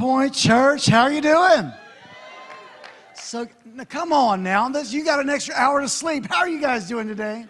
Point Church. How are you doing? So, come on now. This, you got an extra hour to sleep. How are you guys doing today?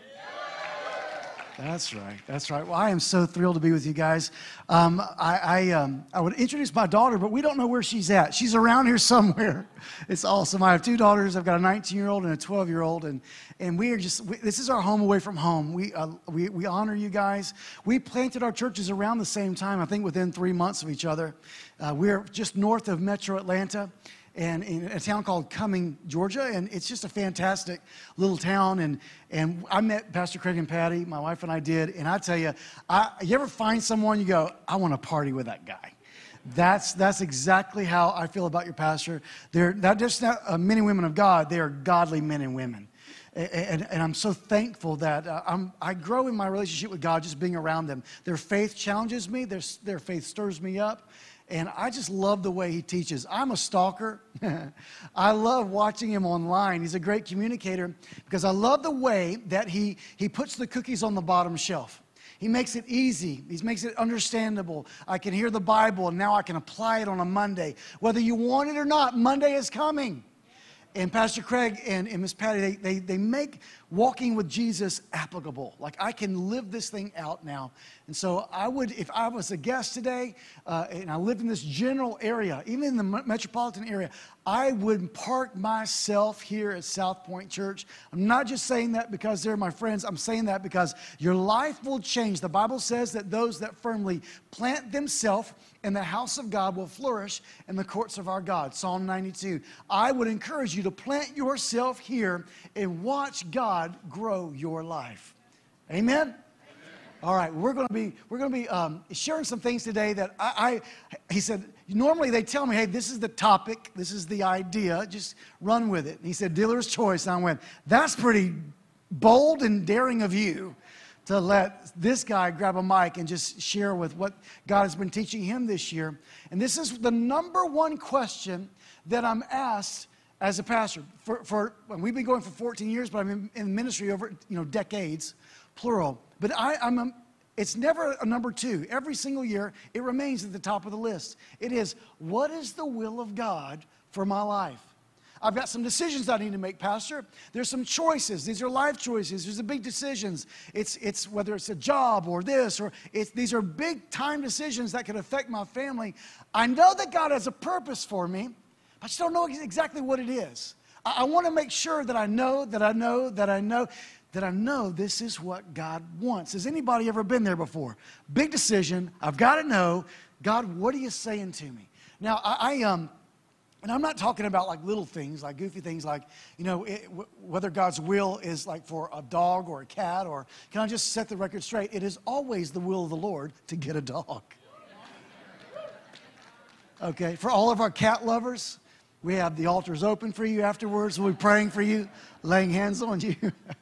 That's right. That's right. Well, I am so thrilled to be with you guys. Um, I, I, um, I would introduce my daughter, but we don't know where she's at. She's around here somewhere. It's awesome. I have two daughters. I've got a 19 year old and a 12 year old, and, and we are just, we, this is our home away from home. We, uh, we, we honor you guys. We planted our churches around the same time, I think within three months of each other. Uh, we're just north of metro Atlanta and in a town called Cumming, Georgia, and it's just a fantastic little town. And and I met Pastor Craig and Patty, my wife and I did, and I tell you, I, you ever find someone you go, I want to party with that guy. That's that's exactly how I feel about your pastor. They're not just not uh, men and women of God; they are godly men and women. And, and, I'm so thankful that uh, I'm, I grow in my relationship with God just being around them. Their faith challenges me, their, their faith stirs me up, and I just love the way he teaches. I'm a stalker. I love watching him online. He's a great communicator because I love the way that he, he puts the cookies on the bottom shelf. He makes it easy. He makes it understandable. I can hear the Bible and now I can apply it on a Monday. Whether you want it or not, Monday is coming. And Pastor Craig and, and Miss Patty, they, they, they make walking with Jesus applicable. Like I can live this thing out now. And so I would, if I was a guest today uh, and I lived in this general area, even in the metropolitan area, I would park myself here at South Point Church. I'm not just saying that because they're my friends. I'm saying that because your life will change. The Bible says that those that firmly plant themselves in the house of God will flourish in the courts of our God. Psalm 92. I would encourage you to plant yourself here and watch God God grow your life. Amen? Amen. All right, we're going to be we're going to be um, sharing some things today that I, I. He said normally they tell me, hey, this is the topic, this is the idea, just run with it. And he said dealer's choice. And I went, that's pretty bold and daring of you to let this guy grab a mic and just share with what God has been teaching him this year. And this is the number one question that I'm asked as a pastor. For, for we've been going for 14 years, but I'm in, in ministry over you know decades, plural. But I, I'm a, it's never a number two. Every single year, it remains at the top of the list. It is what is the will of God for my life? I've got some decisions I need to make, Pastor. There's some choices. These are life choices. These are big decisions. It's, it's whether it's a job or this, or it's, these are big time decisions that could affect my family. I know that God has a purpose for me, but I just don't know exactly what it is. I, I want to make sure that I know, that I know, that I know, that I know this is what God wants. Has anybody ever been there before? Big decision. I've got to know, God, what are you saying to me? Now, I, I um, and I'm not talking about like little things, like goofy things, like, you know, it, w- whether God's will is like for a dog or a cat, or can I just set the record straight? It is always the will of the Lord to get a dog. Okay, for all of our cat lovers, we have the altars open for you afterwards. We'll be praying for you, laying hands on you.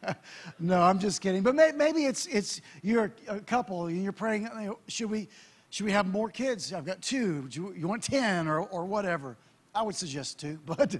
no, I'm just kidding. But may, maybe it's, it's you're a couple and you're praying, should we, should we have more kids? I've got two. You, you want 10 or, or whatever? I would suggest two, but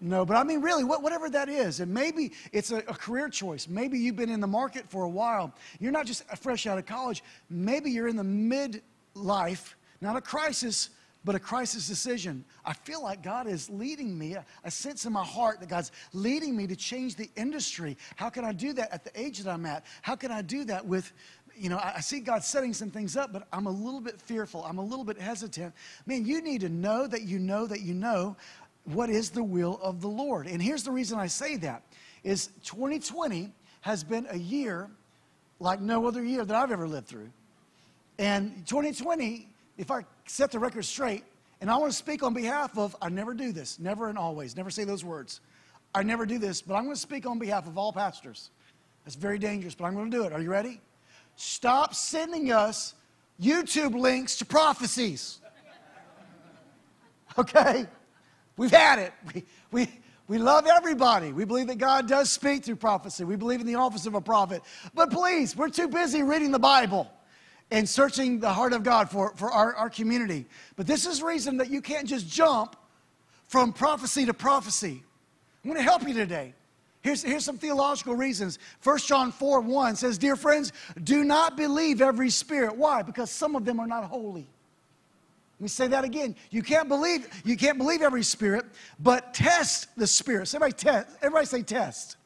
no, but I mean, really, whatever that is. And maybe it's a, a career choice. Maybe you've been in the market for a while. You're not just fresh out of college. Maybe you're in the mid-life, not a crisis, but a crisis decision. I feel like God is leading me. I sense in my heart that God's leading me to change the industry. How can I do that at the age that I'm at? How can I do that with, you know, I see God setting some things up, but I'm a little bit fearful. I'm a little bit hesitant. Man, you need to know that you know that you know what is the will of the Lord. And here's the reason I say that is 2020 has been a year like no other year that I've ever lived through. And 2020 if I set the record straight, and I want to speak on behalf of, I never do this, never and always, never say those words. I never do this, but I'm going to speak on behalf of all pastors. That's very dangerous, but I'm going to do it. Are you ready? Stop sending us YouTube links to prophecies. Okay? We've had it. We, we, we love everybody. We believe that God does speak through prophecy. We believe in the office of a prophet. But please, we're too busy reading the Bible and searching the heart of God for, for our, our community. But this is reason that you can't just jump from prophecy to prophecy. I'm going to help you today. Here's, here's some theological reasons. 1 John 4 1 says, Dear friends, do not believe every spirit. Why? Because some of them are not holy. Let me say that again. You can't believe, you can't believe every spirit, but test the spirits. Everybody test, everybody say test.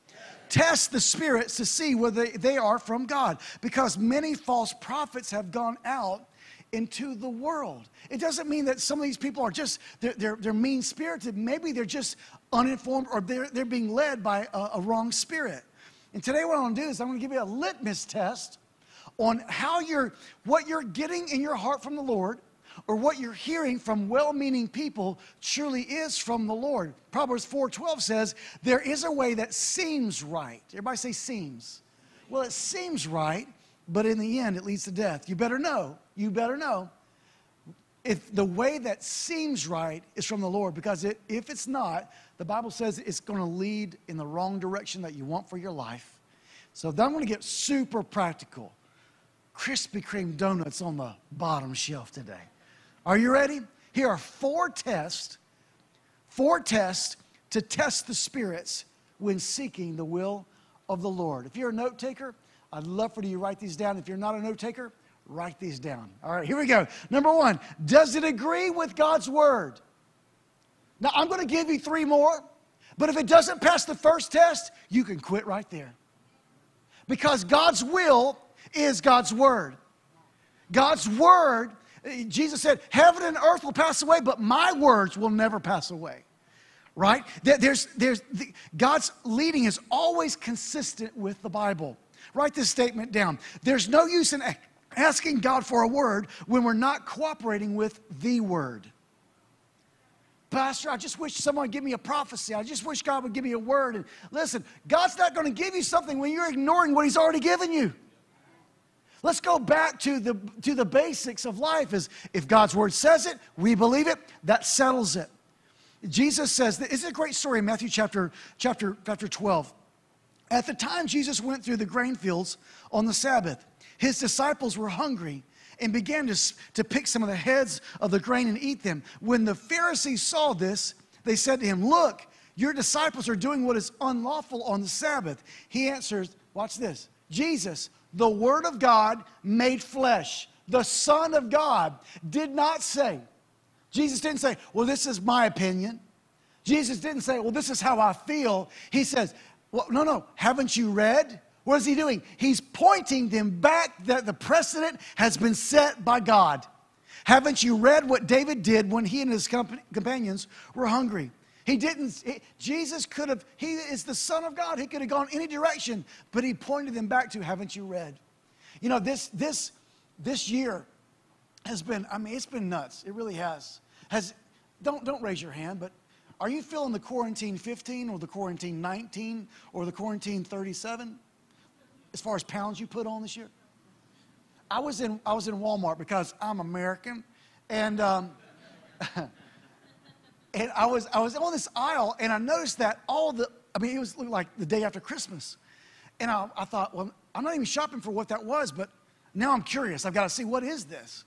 Test the spirits to see whether they are from God. Because many false prophets have gone out into the world. It doesn't mean that some of these people are just, they're, they're, they're mean spirited. Maybe they're just uninformed or they're, they're being led by a, a wrong spirit. And today, what I'm gonna do is I'm gonna give you a litmus test on how you're, what you're getting in your heart from the Lord or what you're hearing from well-meaning people truly is from the Lord. Proverbs 4:12 says, "There is a way that seems right." Everybody say seems. Well, it seems right, but in the end it leads to death. You better know. You better know. If the way that seems right is from the Lord, because it, if it's not, the Bible says it's going to lead in the wrong direction that you want for your life. So I'm going to get super practical. Krispy Kreme donuts on the bottom shelf today. Are you ready? Here are four tests, four tests to test the spirits when seeking the will of the Lord. If you're a note taker, I'd love for you to write these down. If you're not a note taker, write these down. All right, here we go. Number one, does it agree with God's word? Now, I'm going to give you three more, but if it doesn't pass the first test, you can quit right there. Because God's will is God's word. God's word Jesus said, Heaven and earth will pass away, but my words will never pass away. Right? There's, there's, the, God's leading is always consistent with the Bible. Write this statement down. There's no use in asking God for a word when we're not cooperating with the word. Pastor, I just wish someone would give me a prophecy. I just wish God would give me a word. And listen, God's not going to give you something when you're ignoring what He's already given you. Let's go back to the, to the basics of life is if God's word says it, we believe it, that settles it. Jesus says, that, it's a great story in Matthew chapter, chapter, chapter 12. At the time Jesus went through the grain fields on the Sabbath, his disciples were hungry and began to, to pick some of the heads of the grain and eat them. When the Pharisees saw this, they said to him, Look, your disciples are doing what is unlawful on the Sabbath. He answers, Watch this Jesus, the Word of God made flesh, the Son of God, did not say, Jesus didn't say, Well, this is my opinion. Jesus didn't say, Well, this is how I feel. He says, Well, no, no, haven't you read? What is he doing? He's pointing them back that the precedent has been set by God. Haven't you read what David did when he and his companions were hungry? He didn't, he, Jesus could have, he is the Son of God. He could have gone any direction, but he pointed them back to, haven't you read? You know, this, this, this year has been, I mean, it's been nuts. It really has. Has, don't, don't raise your hand, but are you feeling the quarantine 15 or the quarantine 19 or the quarantine 37 as far as pounds you put on this year? I was in, I was in Walmart because I'm American and, um, and I was, I was on this aisle and I noticed that all the, I mean, it was like the day after Christmas. And I, I thought, well, I'm not even shopping for what that was, but now I'm curious. I've got to see what is this.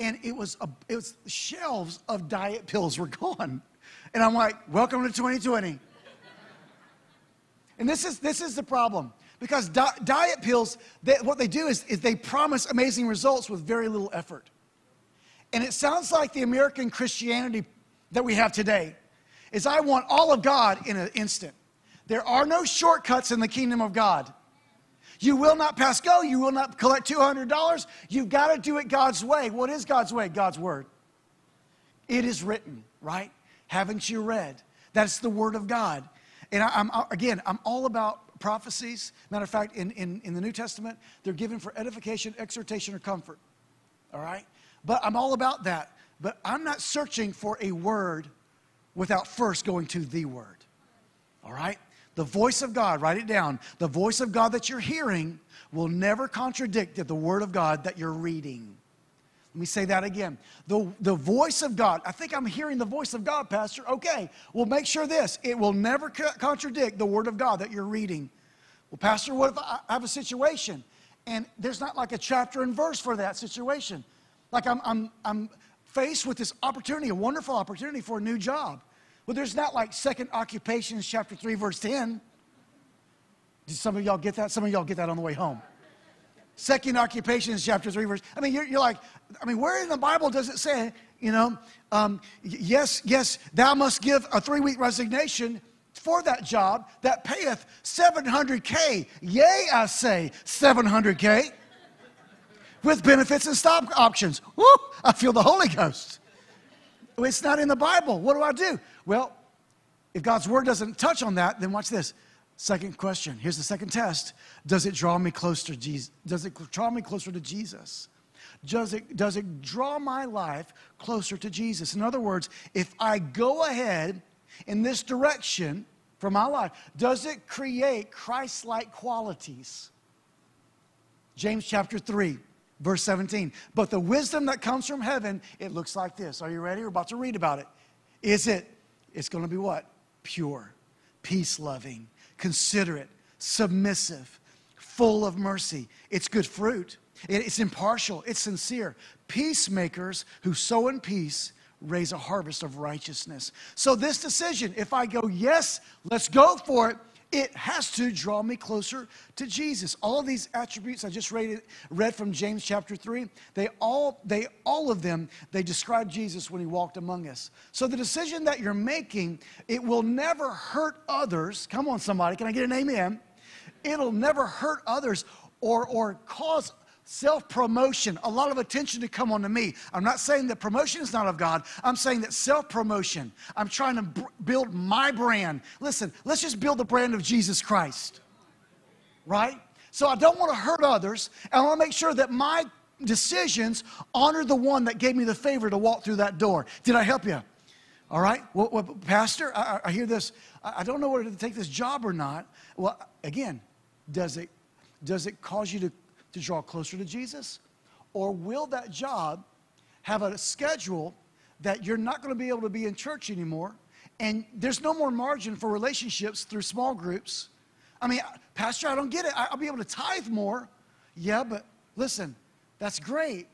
And it was, a, it was shelves of diet pills were gone. And I'm like, welcome to 2020. And this is, this is the problem. Because di- diet pills, they, what they do is, is they promise amazing results with very little effort. And it sounds like the American Christianity that we have today is I want all of God in an instant. There are no shortcuts in the kingdom of God. You will not pass go. You will not collect $200. You've got to do it God's way. What is God's way? God's word. It is written, right? Haven't you read? That's the word of God. And I, am again, I'm all about prophecies. Matter of fact, in, in, in the New Testament, they're given for edification, exhortation, or comfort. All right? But I'm all about that. But I'm not searching for a word without first going to the word. All right? The voice of God, write it down. The voice of God that you're hearing will never contradict the word of God that you're reading. Let me say that again. The, the voice of God, I think I'm hearing the voice of God, Pastor. Okay, well, make sure this it will never co- contradict the word of God that you're reading. Well, Pastor, what if I have a situation and there's not like a chapter and verse for that situation? Like I'm, I'm, I'm faced with this opportunity, a wonderful opportunity for a new job. Well, there's not like Second Occupations chapter 3, verse 10. Did some of y'all get that? Some of y'all get that on the way home. Second occupations, chapter 3, verse. I mean, you're, you're like, I mean, where in the Bible does it say, you know, um, yes, yes, thou must give a three week resignation for that job that payeth 700K. Yea, I say, 700K with benefits and stock options. Woo, I feel the Holy Ghost. It's not in the Bible. What do I do? Well, if God's word doesn't touch on that, then watch this. Second question. Here's the second test. Does it draw me closer to Jesus? Does it draw me closer to Jesus? Does it, does it draw my life closer to Jesus? In other words, if I go ahead in this direction for my life, does it create Christ like qualities? James chapter 3, verse 17. But the wisdom that comes from heaven, it looks like this. Are you ready? We're about to read about it. Is it? It's going to be what? Pure, peace loving, considerate, submissive, full of mercy. It's good fruit. It's impartial. It's sincere. Peacemakers who sow in peace raise a harvest of righteousness. So, this decision, if I go, yes, let's go for it, it has to draw me closer to Jesus. All of these attributes I just read, read from James chapter 3, they all, they, all of them, they describe Jesus when he walked among us. So the decision that you're making, it will never hurt others. Come on, somebody, can I get an amen? It'll never hurt others or, or cause self promotion, a lot of attention to come onto me. I'm not saying that promotion is not of God. I'm saying that self promotion, I'm trying to b- build my brand. Listen, let's just build the brand of Jesus Christ, right? So I don't want to hurt others, and I want to make sure that my decisions honor the one that gave me the favor to walk through that door. Did I help you? All right? Well, well Pastor, I, I, hear this. I don't know whether to take this job or not. Well, again, does it, does it cause you to to draw closer to Jesus? Or will that job have a schedule that you're not going to be able to be in church anymore? And there's no more margin for relationships through small groups. I mean, Pastor, I don't get it. I'll be able to tithe more. Yeah, but listen, that's great,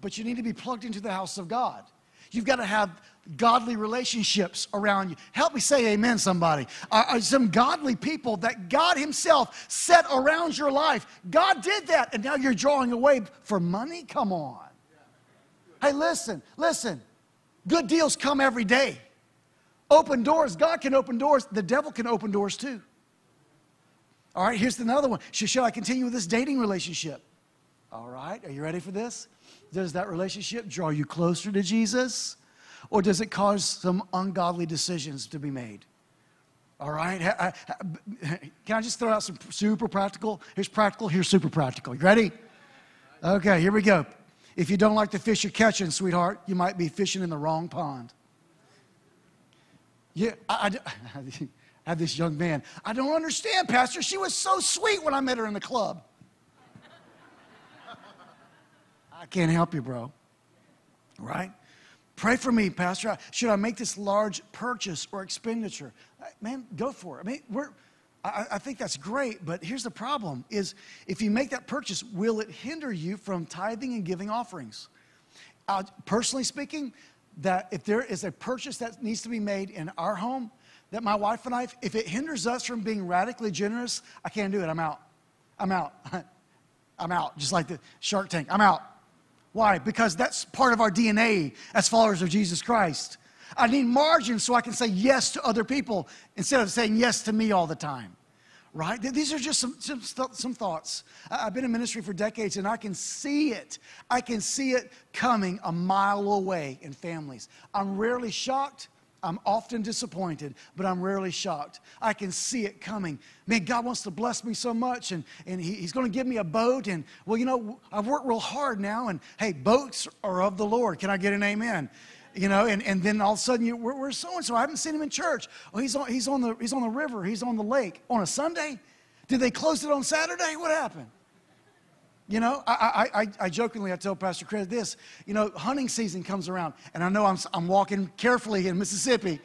but you need to be plugged into the house of God. You've got to have godly relationships around you. Help me say amen, somebody. Are, are some godly people that God Himself set around your life. God did that, and now you're drawing away for money? Come on. Hey, listen, listen. Good deals come every day. Open doors, God can open doors, the devil can open doors too. All right, here's another one. Should I continue with this dating relationship? All right, are you ready for this? Does that relationship draw you closer to Jesus? Or does it cause some ungodly decisions to be made? All right? Can I just throw out some super practical? Here's practical, here's super practical. You ready? Okay, here we go. If you don't like the fish you're catching, sweetheart, you might be fishing in the wrong pond. Yeah, I, I, I had this young man. I don't understand, Pastor. She was so sweet when I met her in the club. I can't help you, bro. Right? Pray for me, Pastor. Should I make this large purchase or expenditure? Man, go for it. I mean, we're, I, I think that's great, but here's the problem is if you make that purchase, will it hinder you from tithing and giving offerings? Uh, personally speaking, that if there is a purchase that needs to be made in our home, that my wife and I, if it hinders us from being radically generous, I can't do it. I'm out. I'm out. I'm out. Just like the Shark Tank. I'm out. Why? Because that's part of our DNA as followers of Jesus Christ. I need margin so I can say yes to other people instead of saying yes to me all the time. Right? These are just some, some, some thoughts. I've been in ministry for decades and I can see it. I can see it coming a mile away in families. I'm rarely shocked I'm often disappointed, but I'm rarely shocked. I can see it coming. Man, God wants to bless me so much, and, and he, He's going to give me a boat. And, well, you know, I've worked real hard now, and hey, boats are of the Lord. Can I get an amen? You know, and, and then all of a sudden, you, we're so and so. I haven't seen him in church. Oh, he's on, he's, on the, he's on the river, he's on the lake. On a Sunday? Did they close it on Saturday? What happened? You know, I, I, I, jokingly, I tell Pastor Chris this, you know, hunting season comes around, and I know I'm, I'm walking carefully in Mississippi.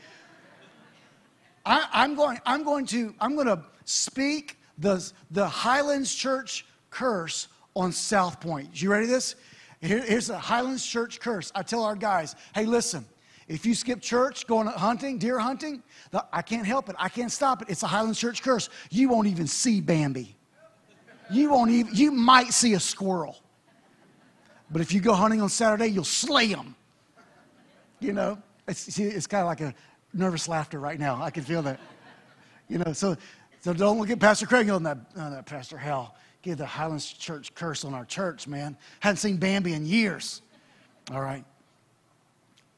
I, I'm, going, I'm going to, I'm going to speak the, the Highlands Church curse on South Point. You ready this? Here, here's the Highlands Church curse. I tell our guys, hey, listen, if you skip church going hunting, deer hunting, I can't help it. I can't stop it. It's a Highlands Church curse. You won't even see Bambi. You won't even, you might see a squirrel. But if you go hunting on Saturday, you'll slay them. You know, it's, it's kind of like a nervous laughter right now. I can feel that. You know, so, so don't look at Pastor Craig on that, oh, that Pastor Hal. Give the Highlands Church curse on our church, man. Hadn't seen Bambi in years. All right.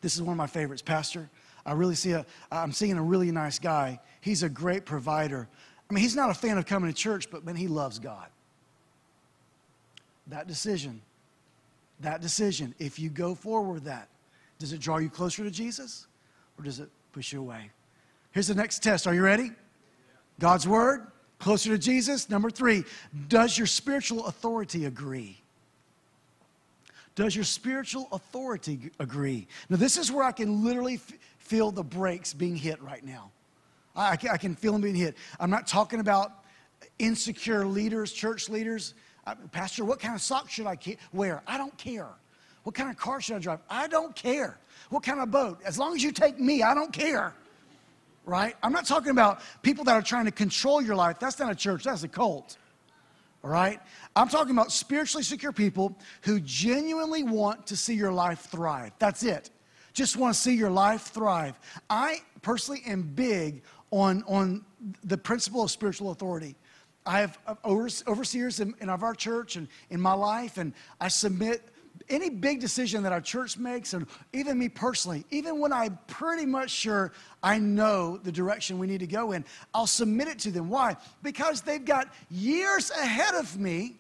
This is one of my favorites, Pastor. I really see a, I'm seeing a really nice guy. He's a great provider. I mean, he's not a fan of coming to church, but man, he loves God. That decision, that decision, if you go forward that, does it draw you closer to Jesus or does it push you away? Here's the next test. Are you ready? God's Word, closer to Jesus. Number three, does your spiritual authority agree? Does your spiritual authority agree? Now, this is where I can literally f- feel the brakes being hit right now. I, I, can, I, can, feel them being hit. I'm not talking about insecure leaders, church leaders. Pastor, what kind of socks should I wear? I don't care. What kind of car should I drive? I don't care. What kind of boat? As long as you take me, I don't care. Right? I'm not talking about people that are trying to control your life. That's not a church, that's a cult. All right? I'm talking about spiritually secure people who genuinely want to see your life thrive. That's it. Just want to see your life thrive. I personally am big on, on the principle of spiritual authority. I have uh, overseers in, in our church and in my life, and I submit any big decision that our church makes, and even me personally, even when I'm pretty much sure I know the direction we need to go in, I'll submit it to them. Why? Because they've got years ahead of me.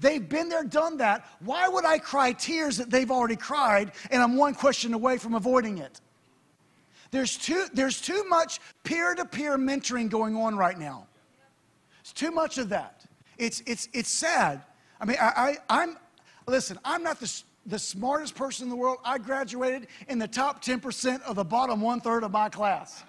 They've been there, done that. Why would I cry tears that they've already cried and I'm one question away from avoiding it? There's too, there's too much peer to peer mentoring going on right now. It's too much of that. It's, it's, it's sad. I mean, I, I, I'm, Listen, I'm not the, the smartest person in the world. I graduated in the top 10% of the bottom one third of my class.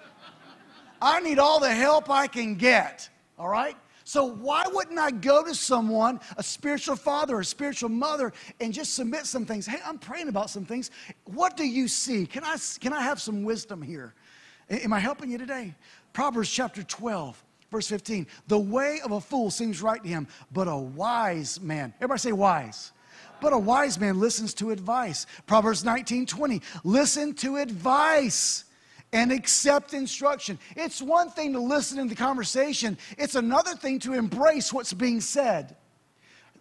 I need all the help I can get, all right? So, why wouldn't I go to someone, a spiritual father, a spiritual mother, and just submit some things? Hey, I'm praying about some things. What do you see? Can I, can I have some wisdom here? Am I helping you today? Proverbs chapter 12, verse 15. The way of a fool seems right to him, but a wise man, everybody say wise but a wise man listens to advice. Proverbs 19 20. Listen to advice and accept instruction. It's one thing to listen in the conversation, it's another thing to embrace what's being said.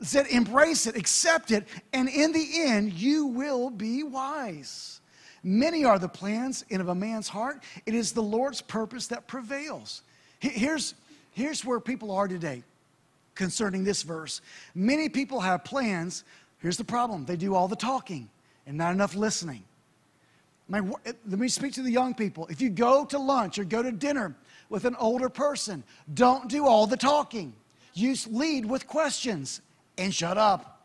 Said, embrace it, accept it, and in the end, you will be wise. Many are the plans in of a man's heart. It is the Lord's purpose that prevails. Here's, here's where people are today concerning this verse. Many people have plans, Here's the problem they do all the talking and not enough listening. My, eh, let me speak to the young people. If you go to lunch or go to dinner with an older person, don't do all the talking. You lead with questions and shut up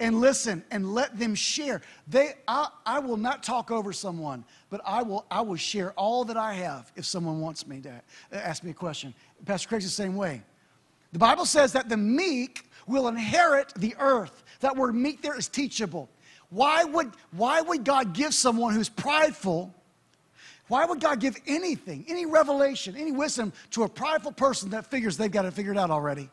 and listen and let them share. They, I, I will not talk over someone, but I will, I will share all that I have if someone wants me to ask me a question. Pastor Craig's the same way. The Bible says that the meek will inherit the earth. That word meek there is teachable. Why would, why would God give someone who's prideful? Why would God give anything, any revelation, any wisdom to a prideful person that figures they've got it figured out already?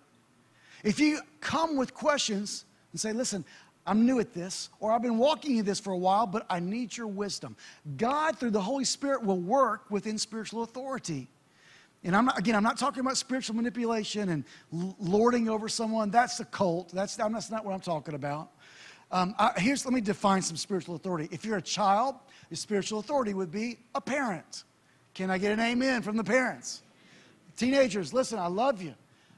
If you come with questions and say, listen, I'm new at this, or I've been walking in this for a while, but I need your wisdom. God, through the Holy Spirit, will work within spiritual authority. And I'm not, again, I'm not talking about spiritual manipulation and lording over someone. That's a cult. That's, that's not what I'm talking about. Um, I, here's, let me define some spiritual authority. If you're a child, your spiritual authority would be a parent. Can I get an amen from the parents? Teenagers, listen, I love you.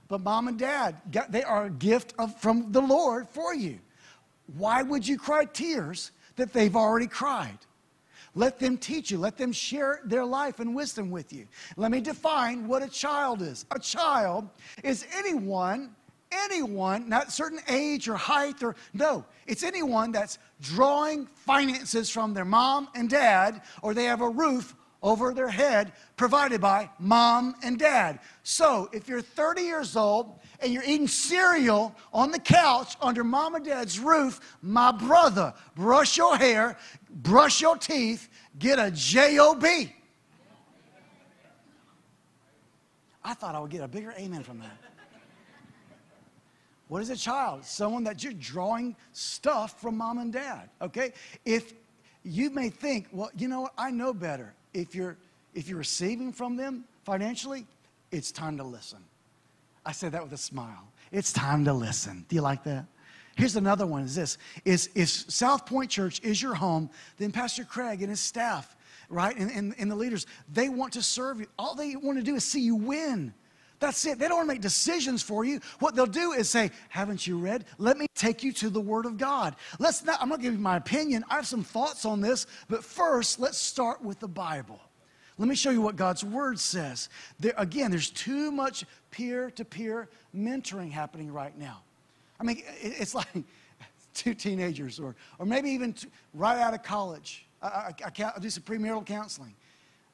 But mom and dad, they are a gift of, from the Lord for you. Why would you cry tears that they've already cried? Let them teach you. Let them share their life and wisdom with you. Let me define what a child is. A child is anyone, anyone, not certain age or height or no, it's anyone that's drawing finances from their mom and dad, or they have a roof over their head provided by mom and dad. So if you're 30 years old and you're eating cereal on the couch under mom and dad's roof, my brother, brush your hair, brush your teeth, get a job. I thought I would get a bigger amen from that. What is a child? Someone that you're drawing stuff from mom and dad, okay? If you may think, well, you know what, I know better. If you're if you're receiving from them financially, it's time to listen. I say that with a smile. It's time to listen. Do you like that? Here's another one is this is if South Point Church is your home, then Pastor Craig and his staff, right, and, and, and the leaders, they want to serve you. All they want to do is see you win. That's it. They don't want to make decisions for you. What they'll do is say, Haven't you read? Let me take you to the Word of God. Let's not, I'm give you my opinion. I have some thoughts on this, but first, let's start with the Bible. Let me show you what God's Word says. There, again, there's too much peer to peer mentoring happening right now. I mean, it's like two teenagers, or, or maybe even two, right out of college. I, I, I, I do some premarital counseling.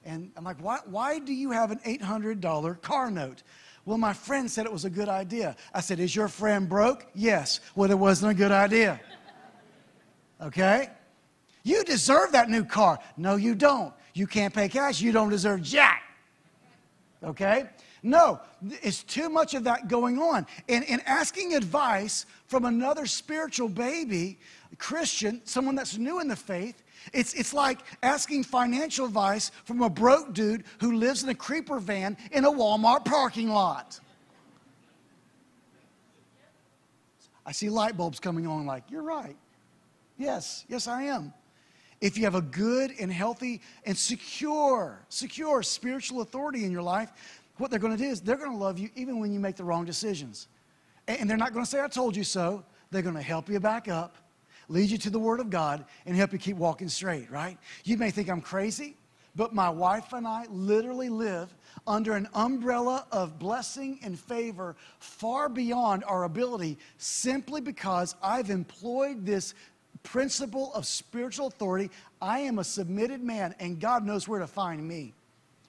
And I'm like, why, why do you have an $800 car note? Well, my friend said it was a good idea. I said, Is your friend broke? Yes. Well, it wasn't a good idea. Okay? You deserve that new car. No, you don't. You can't pay cash. You don't deserve jack. Okay? No, it's too much of that going on. And, and asking advice from another spiritual baby, Christian, someone that's new in the faith, it's, it's like asking financial advice from a broke dude who lives in a creeper van in a Walmart parking lot. I see light bulbs coming on, like, you're right. Yes, yes, I am. If you have a good and healthy and secure, secure spiritual authority in your life, what they're going to do is they're going to love you even when you make the wrong decisions. And they're not going to say, I told you so. They're going to help you back up lead you to the Word of God, and help you keep walking straight, right? You may think I'm crazy, but my wife and I literally live under an umbrella of blessing and favor far beyond our ability simply because I've employed this principle of spiritual authority. I am a submitted man, and God knows where to find me,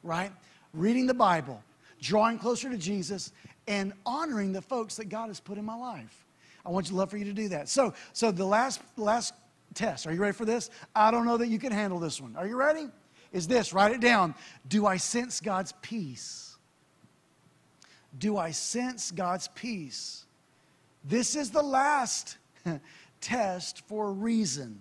right? Reading the Bible, drawing closer to Jesus, and honoring the folks that God has put in my life. I want you love for you to do that. So, so the last last test. Are you ready for this? I don't know that you can handle this one. Are you ready? Is this, write it down. Do I sense God's peace? Do I sense God's peace? This is the last test for a reason.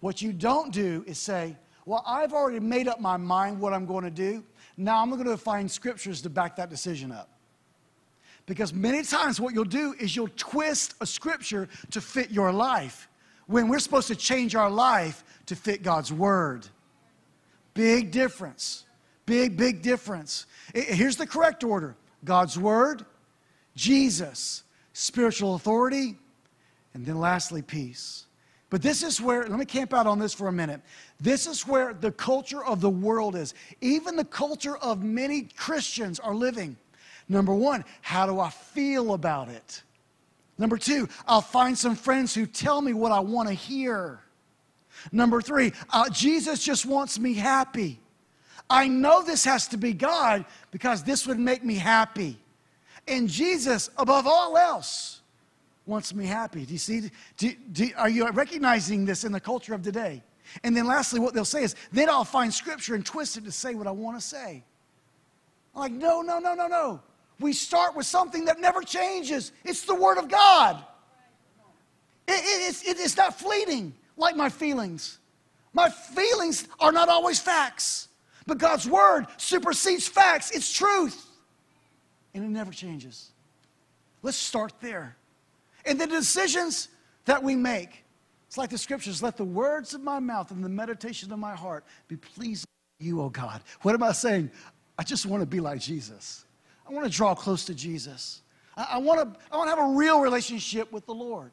What you don't do is say, Well, I've already made up my mind what I'm going to do. Now I'm going to find scriptures to back that decision up. Because many times what you'll do is you'll twist a scripture to fit your life when we're supposed to change our life to fit God's word. Big difference. Big, big difference. Here's the correct order God's word, Jesus, spiritual authority, and then lastly, peace. But this is where, let me camp out on this for a minute. This is where the culture of the world is. Even the culture of many Christians are living. Number one, how do I feel about it? Number two, I'll find some friends who tell me what I want to hear. Number three, uh, Jesus just wants me happy. I know this has to be God because this would make me happy. And Jesus, above all else, wants me happy. Do you see? Do, do, are you recognizing this in the culture of today? And then lastly, what they'll say is, then I'll find scripture and twist it to say what I want to say. I'm like, no, no, no, no, no we start with something that never changes it's the Word of God. It, it, it's, it, it's not fleeting like my feelings. My feelings are not always facts, but God's Word supersedes facts. It's truth, and it never changes. Let's start there. And the decisions that we make, it's like the scriptures let the words of my mouth and the meditation of my heart be pleasing to you, oh God. What am I saying? I just want to be like Jesus. I want to draw close to Jesus. I, I want to I want to have a real relationship with the Lord.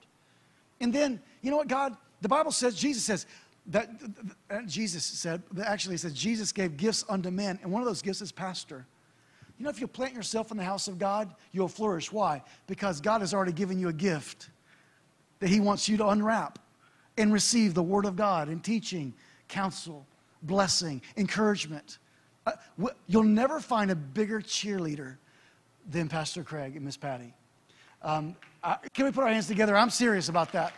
And then, you know what, God, the Bible says, Jesus says, that Jesus said, actually, it says Jesus gave gifts unto men, and one of those gifts is pastor. You know, if you plant yourself in the house of God, you'll flourish. Why? Because God has already given you a gift that He wants you to unwrap and receive the Word of God in teaching, counsel, blessing, encouragement. Uh, you'll never find a bigger cheerleader than Pastor Craig and Miss Patty. Um, I, can we put our hands together? I'm serious about that.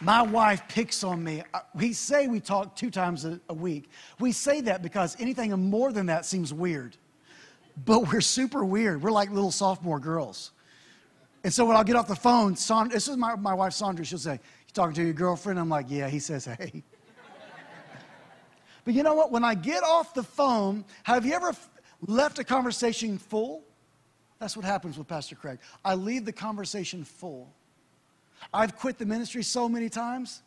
My wife picks on me. We say we talk two times a, a week. We say that because anything more than that seems weird. but we're super weird. We're like little sophomore girls. And so when I'll get off the phone, this is my, my wife Sandra, she'll say, You talking to your girlfriend? I'm like, Yeah, he says, Hey. but you know what? When I get off the phone, have you ever left a conversation full? That's what happens with Pastor Craig. I leave the conversation full. I've quit the ministry so many times,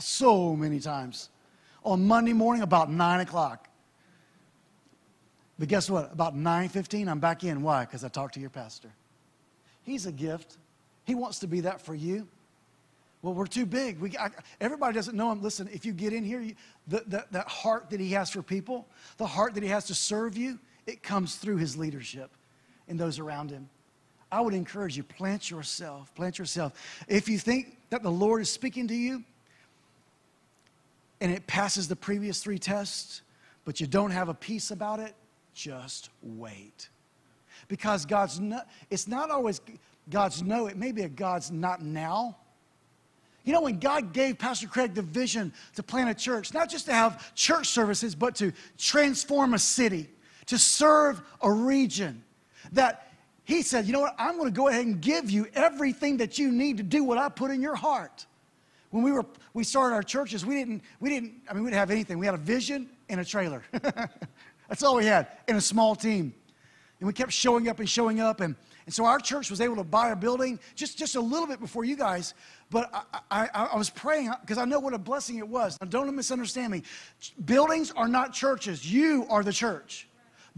so many times. On Monday morning, about 9 o'clock. But guess what? About 9.15, I'm back in. Why? Because I talked to your pastor. He's a gift. He wants to be that for you. Well, we're too big. We, I, everybody doesn't know him. Listen, if you get in here, you, the, the, that heart that he has for people, the heart that he has to serve you, it comes through his leadership and those around him. I would encourage you, plant yourself, plant yourself. If you think that the Lord is speaking to you and it passes the previous three tests, but you don't have a peace about it, just wait. Because God's no, it's not always God's no, it may be a God's not now. You know, when God gave Pastor Craig the vision to plant a church, not just to have church services, but to transform a city, to serve a region, that he said, You know what? I'm going to go ahead and give you everything that you need to do what I put in your heart. When we, were, we started our churches, we didn't, we didn't, I mean, we didn't have anything. We had a vision and a trailer. That's all we had in a small team. And we kept showing up and showing up. And, and so our church was able to buy a building just, just a little bit before you guys. But I, I, I was praying because I know what a blessing it was. Now, don't misunderstand me. Buildings are not churches, you are the church.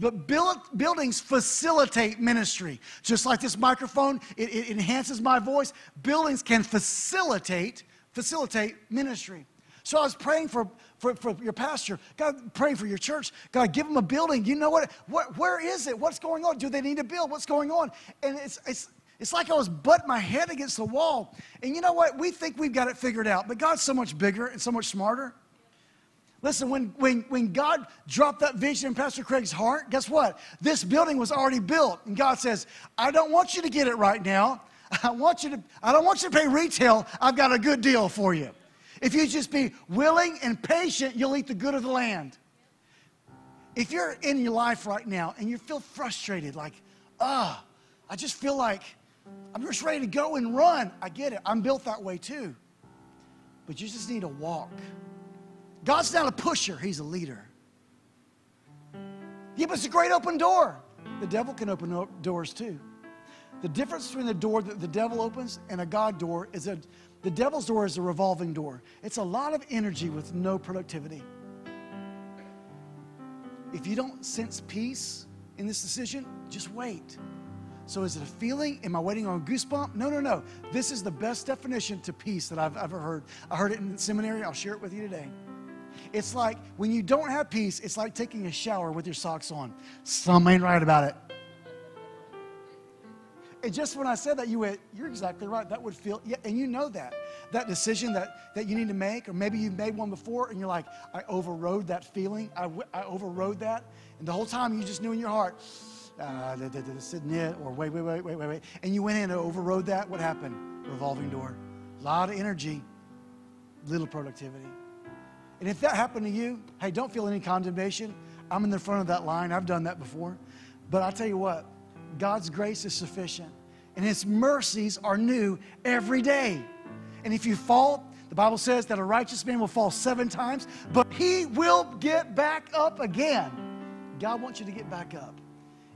But build, buildings facilitate ministry. Just like this microphone, it, it enhances my voice. Buildings can facilitate, facilitate ministry. So I was praying for, for, for your pastor. God, praying for your church. God, give them a building. You know what, what? Where is it? What's going on? Do they need to build? What's going on? And it's, it's, it's like I was butting my head against the wall. And you know what? We think we've got it figured out, but God's so much bigger and so much smarter. Listen, when, when, when God dropped that vision in Pastor Craig's heart, guess what? This building was already built. And God says, I don't want you to get it right now. I want you to, I don't want you to pay retail. I've got a good deal for you. If you just be willing and patient, you'll eat the good of the land. If you're in your life right now and you feel frustrated, like, ah, oh, I just feel like I'm just ready to go and run. I get it. I'm built that way too. But you just need to walk. God's not a pusher, He's a leader. But it's a great open door. The devil can open doors too. The difference between the door that the devil opens and a God door is that the devil's door is a revolving door. It's a lot of energy with no productivity. If you don't sense peace in this decision, just wait. So, is it a feeling? Am I waiting on a goosebump? No, no, no. This is the best definition to peace that I've ever heard. I heard it in seminary. I'll share it with you today. It's like when you don't have peace, it's like taking a shower with your socks on. Some ain't right about it. And just when I said that, you went, You're exactly right. That would feel, yeah, and you know that. That decision that, that you need to make, or maybe you've made one before and you're like, I overrode that feeling. I, I overrode that. And the whole time you just knew in your heart, uh, sitting it, or wait, wait, wait, wait, wait, wait. And you went in and overrode that. What happened? Revolving door. A lot of energy, little productivity. And if that happened to you, hey, don't feel any condemnation. I'm in the front of that line. I've done that before. But I'll tell you what, God's grace is sufficient, and His mercies are new every day. And if you fall, the Bible says that a righteous man will fall seven times, but he will get back up again. God wants you to get back up.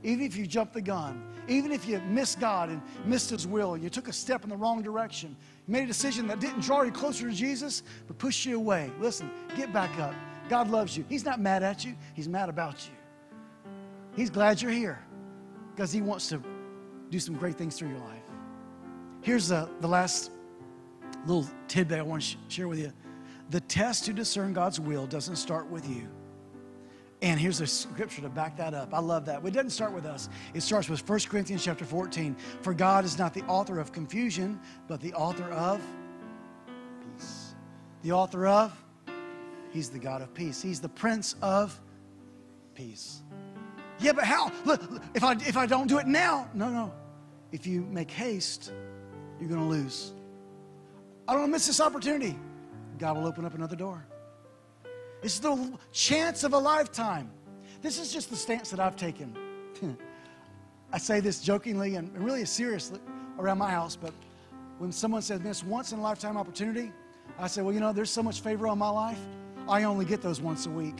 Even if you jump the gun, even if you missed God and missed His will, and you took a step in the wrong direction, made a decision that didn't draw you closer to Jesus, but pushed you away. Listen, get back up. God loves you. He's not mad at you, He's mad about you. He's glad you're here because He wants to do some great things through your life. Here's the, the last little tidbit I want to sh- share with you. The test to discern God's will doesn't start with you. And here's a scripture to back that up. I love that. It doesn't start with us. It starts with 1 Corinthians chapter 14. For God is not the author of confusion, but the author of peace. The author of? He's the God of peace. He's the Prince of peace. Yeah, but how? Look, if I, if I don't do it now, no, no. If you make haste, you're going to lose. I don't want to miss this opportunity. God will open up another door. It's the chance of a lifetime. This is just the stance that I've taken. I say this jokingly and really seriously around my house, but when someone says, this once in a lifetime opportunity, I say, well, you know, there's so much favor on my life, I only get those once a week.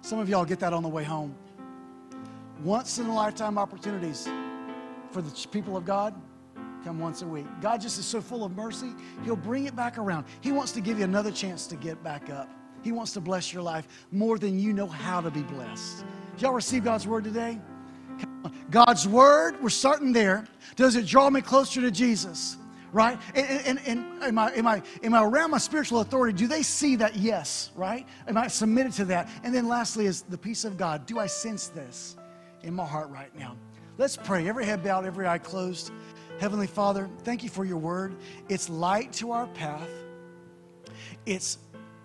Some of y'all get that on the way home. Once in a lifetime opportunities for the people of God come once a week. God just is so full of mercy, He'll bring it back around. He wants to give you another chance to get back up. He wants to bless your life more than you know how to be blessed. Did y'all receive God's word today? God's word, we're starting there. Does it draw me closer to Jesus? Right? And, and, and am, I, am, I, am I around my spiritual authority? Do they see that? Yes, right? Am I submitted to that? And then lastly is the peace of God. Do I sense this in my heart right now? Let's pray. Every head bowed, every eye closed. Heavenly Father, thank you for your word. It's light to our path, it's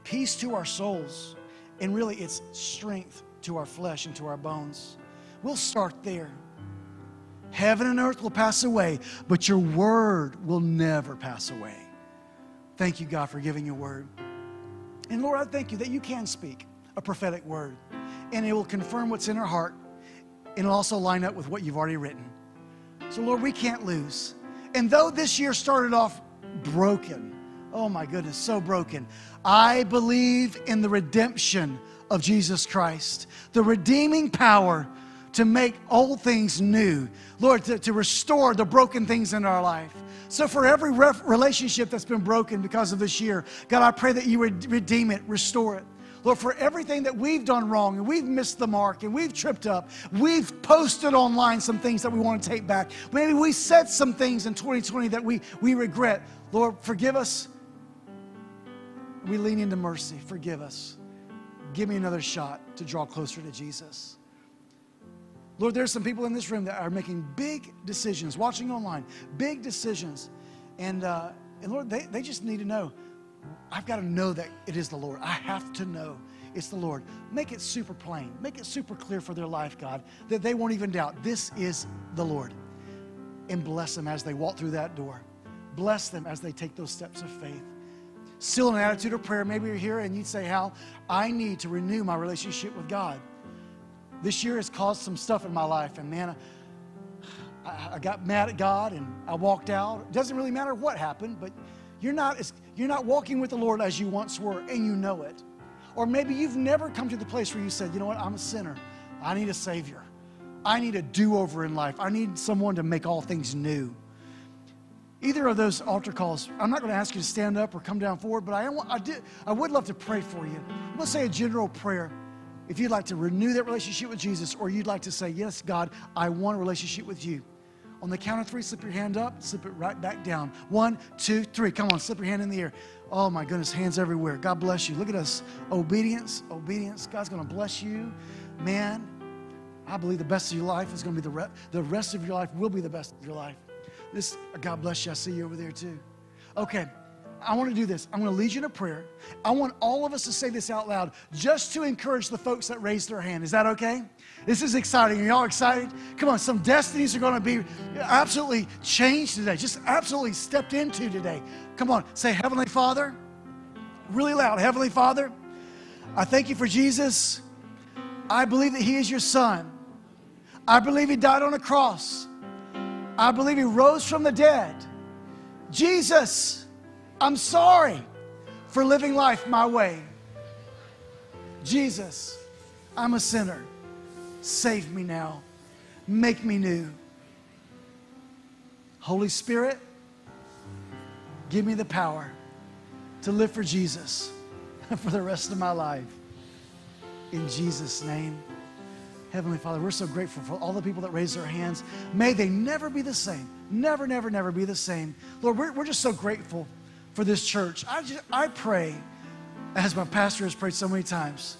peace to our souls, and really it's strength to our flesh and to our bones. We'll start there. Heaven and earth will pass away, but your word will never pass away. Thank you, God, for giving your word. And Lord, I thank you that you can speak a prophetic word, and it will confirm what's in our heart, and it'll also line up with what you've already written. So, Lord, we can't lose. And though this year started off broken, oh my goodness, so broken, I believe in the redemption of Jesus Christ, the redeeming power to make old things new. Lord, to, to restore the broken things in our life. So, for every ref- relationship that's been broken because of this year, God, I pray that you would redeem it, restore it. Lord, for everything that we've done wrong and we've missed the mark and we've tripped up, we've posted online some things that we want to take back. Maybe we said some things in 2020 that we, we regret. Lord, forgive us. We lean into mercy. Forgive us. Give me another shot to draw closer to Jesus. Lord, there's some people in this room that are making big decisions, watching online, big decisions. And, uh, and Lord, they, they just need to know I've got to know that it is the Lord. I have to know it's the Lord. Make it super plain, make it super clear for their life, God, that they won't even doubt this is the Lord. And bless them as they walk through that door. Bless them as they take those steps of faith. Still an attitude of prayer. Maybe you're here and you'd say, Hal, I need to renew my relationship with God. This year has caused some stuff in my life, and man, I, I got mad at God and I walked out. It doesn't really matter what happened, but you're not, you're not walking with the Lord as you once were, and you know it. Or maybe you've never come to the place where you said, you know what, I'm a sinner. I need a Savior. I need a do over in life. I need someone to make all things new. Either of those altar calls, I'm not going to ask you to stand up or come down forward, but I, I, did, I would love to pray for you. I'm going to say a general prayer. If you'd like to renew that relationship with Jesus, or you'd like to say, Yes, God, I want a relationship with you. On the count of three, slip your hand up, slip it right back down. One, two, three. Come on, slip your hand in the air. Oh my goodness, hands everywhere. God bless you. Look at us. Obedience, obedience. God's going to bless you. Man, I believe the best of your life is going to be the, re- the rest of your life will be the best of your life. This, God bless you. I see you over there too. Okay. I want to do this. I'm going to lead you in a prayer. I want all of us to say this out loud just to encourage the folks that raised their hand. Is that okay? This is exciting. Are y'all excited? Come on, some destinies are going to be absolutely changed today, just absolutely stepped into today. Come on, say, Heavenly Father, really loud. Heavenly Father, I thank you for Jesus. I believe that He is your Son. I believe He died on a cross. I believe He rose from the dead. Jesus, I'm sorry for living life my way. Jesus, I'm a sinner. Save me now. Make me new. Holy Spirit, give me the power to live for Jesus for the rest of my life. In Jesus' name. Heavenly Father, we're so grateful for all the people that raise their hands. May they never be the same. Never, never, never be the same. Lord, we're, we're just so grateful for this church. I, just, I pray, as my pastor has prayed so many times,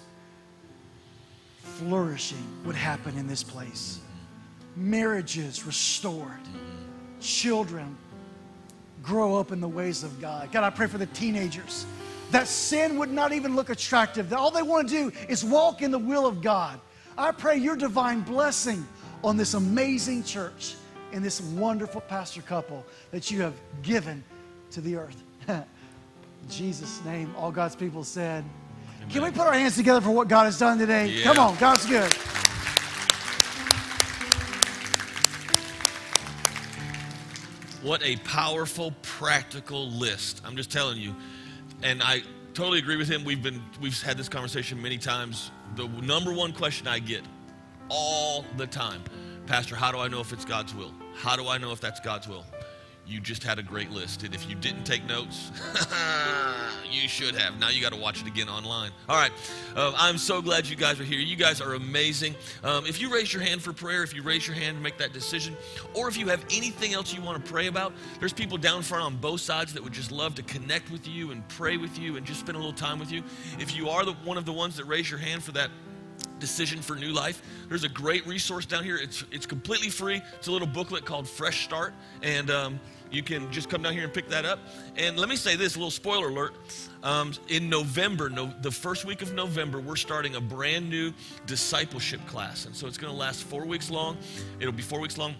flourishing would happen in this place. Marriages restored. Children grow up in the ways of God. God, I pray for the teenagers that sin would not even look attractive, that all they want to do is walk in the will of God. I pray your divine blessing on this amazing church and this wonderful pastor couple that you have given to the earth. Jesus' name, all God's people said. Amen. Can we put our hands together for what God has done today? Yeah. Come on, God's good. What a powerful, practical list. I'm just telling you. And I totally agree with him. We've been we've had this conversation many times. The number one question I get all the time, Pastor, how do I know if it's God's will? How do I know if that's God's will? You just had a great list. And if you didn't take notes, you should have. Now you got to watch it again online. All right. Uh, I'm so glad you guys are here. You guys are amazing. Um, if you raise your hand for prayer, if you raise your hand to make that decision, or if you have anything else you want to pray about, there's people down front on both sides that would just love to connect with you and pray with you and just spend a little time with you. If you are the, one of the ones that raise your hand for that, decision for new life there's a great resource down here it's, it's completely free it's a little booklet called fresh start and um, you can just come down here and pick that up. And let me say this a little spoiler alert. Um, in November, no, the first week of November, we're starting a brand new discipleship class. And so it's going to last four weeks long. It'll be four weeks long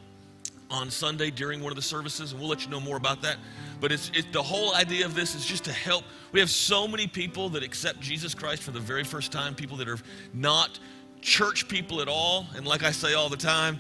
on Sunday during one of the services, and we'll let you know more about that. But it's, it, the whole idea of this is just to help. We have so many people that accept Jesus Christ for the very first time, people that are not church people at all. And like I say all the time,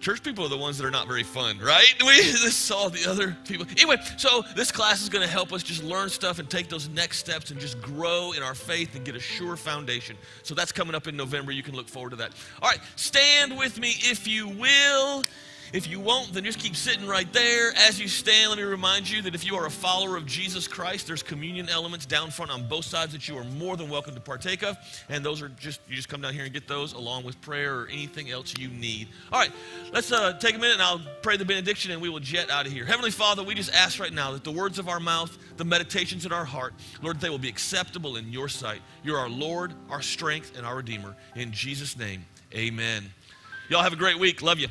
church people are the ones that are not very fun, right? We saw the other people. Anyway, so this class is going to help us just learn stuff and take those next steps and just grow in our faith and get a sure foundation. So that's coming up in November. You can look forward to that. All right, stand with me if you will. If you won't, then just keep sitting right there. As you stand, let me remind you that if you are a follower of Jesus Christ, there's communion elements down front on both sides that you are more than welcome to partake of. And those are just, you just come down here and get those along with prayer or anything else you need. All right, let's uh, take a minute and I'll pray the benediction and we will jet out of here. Heavenly Father, we just ask right now that the words of our mouth, the meditations in our heart, Lord, they will be acceptable in your sight. You're our Lord, our strength, and our Redeemer. In Jesus' name, amen. Y'all have a great week. Love you.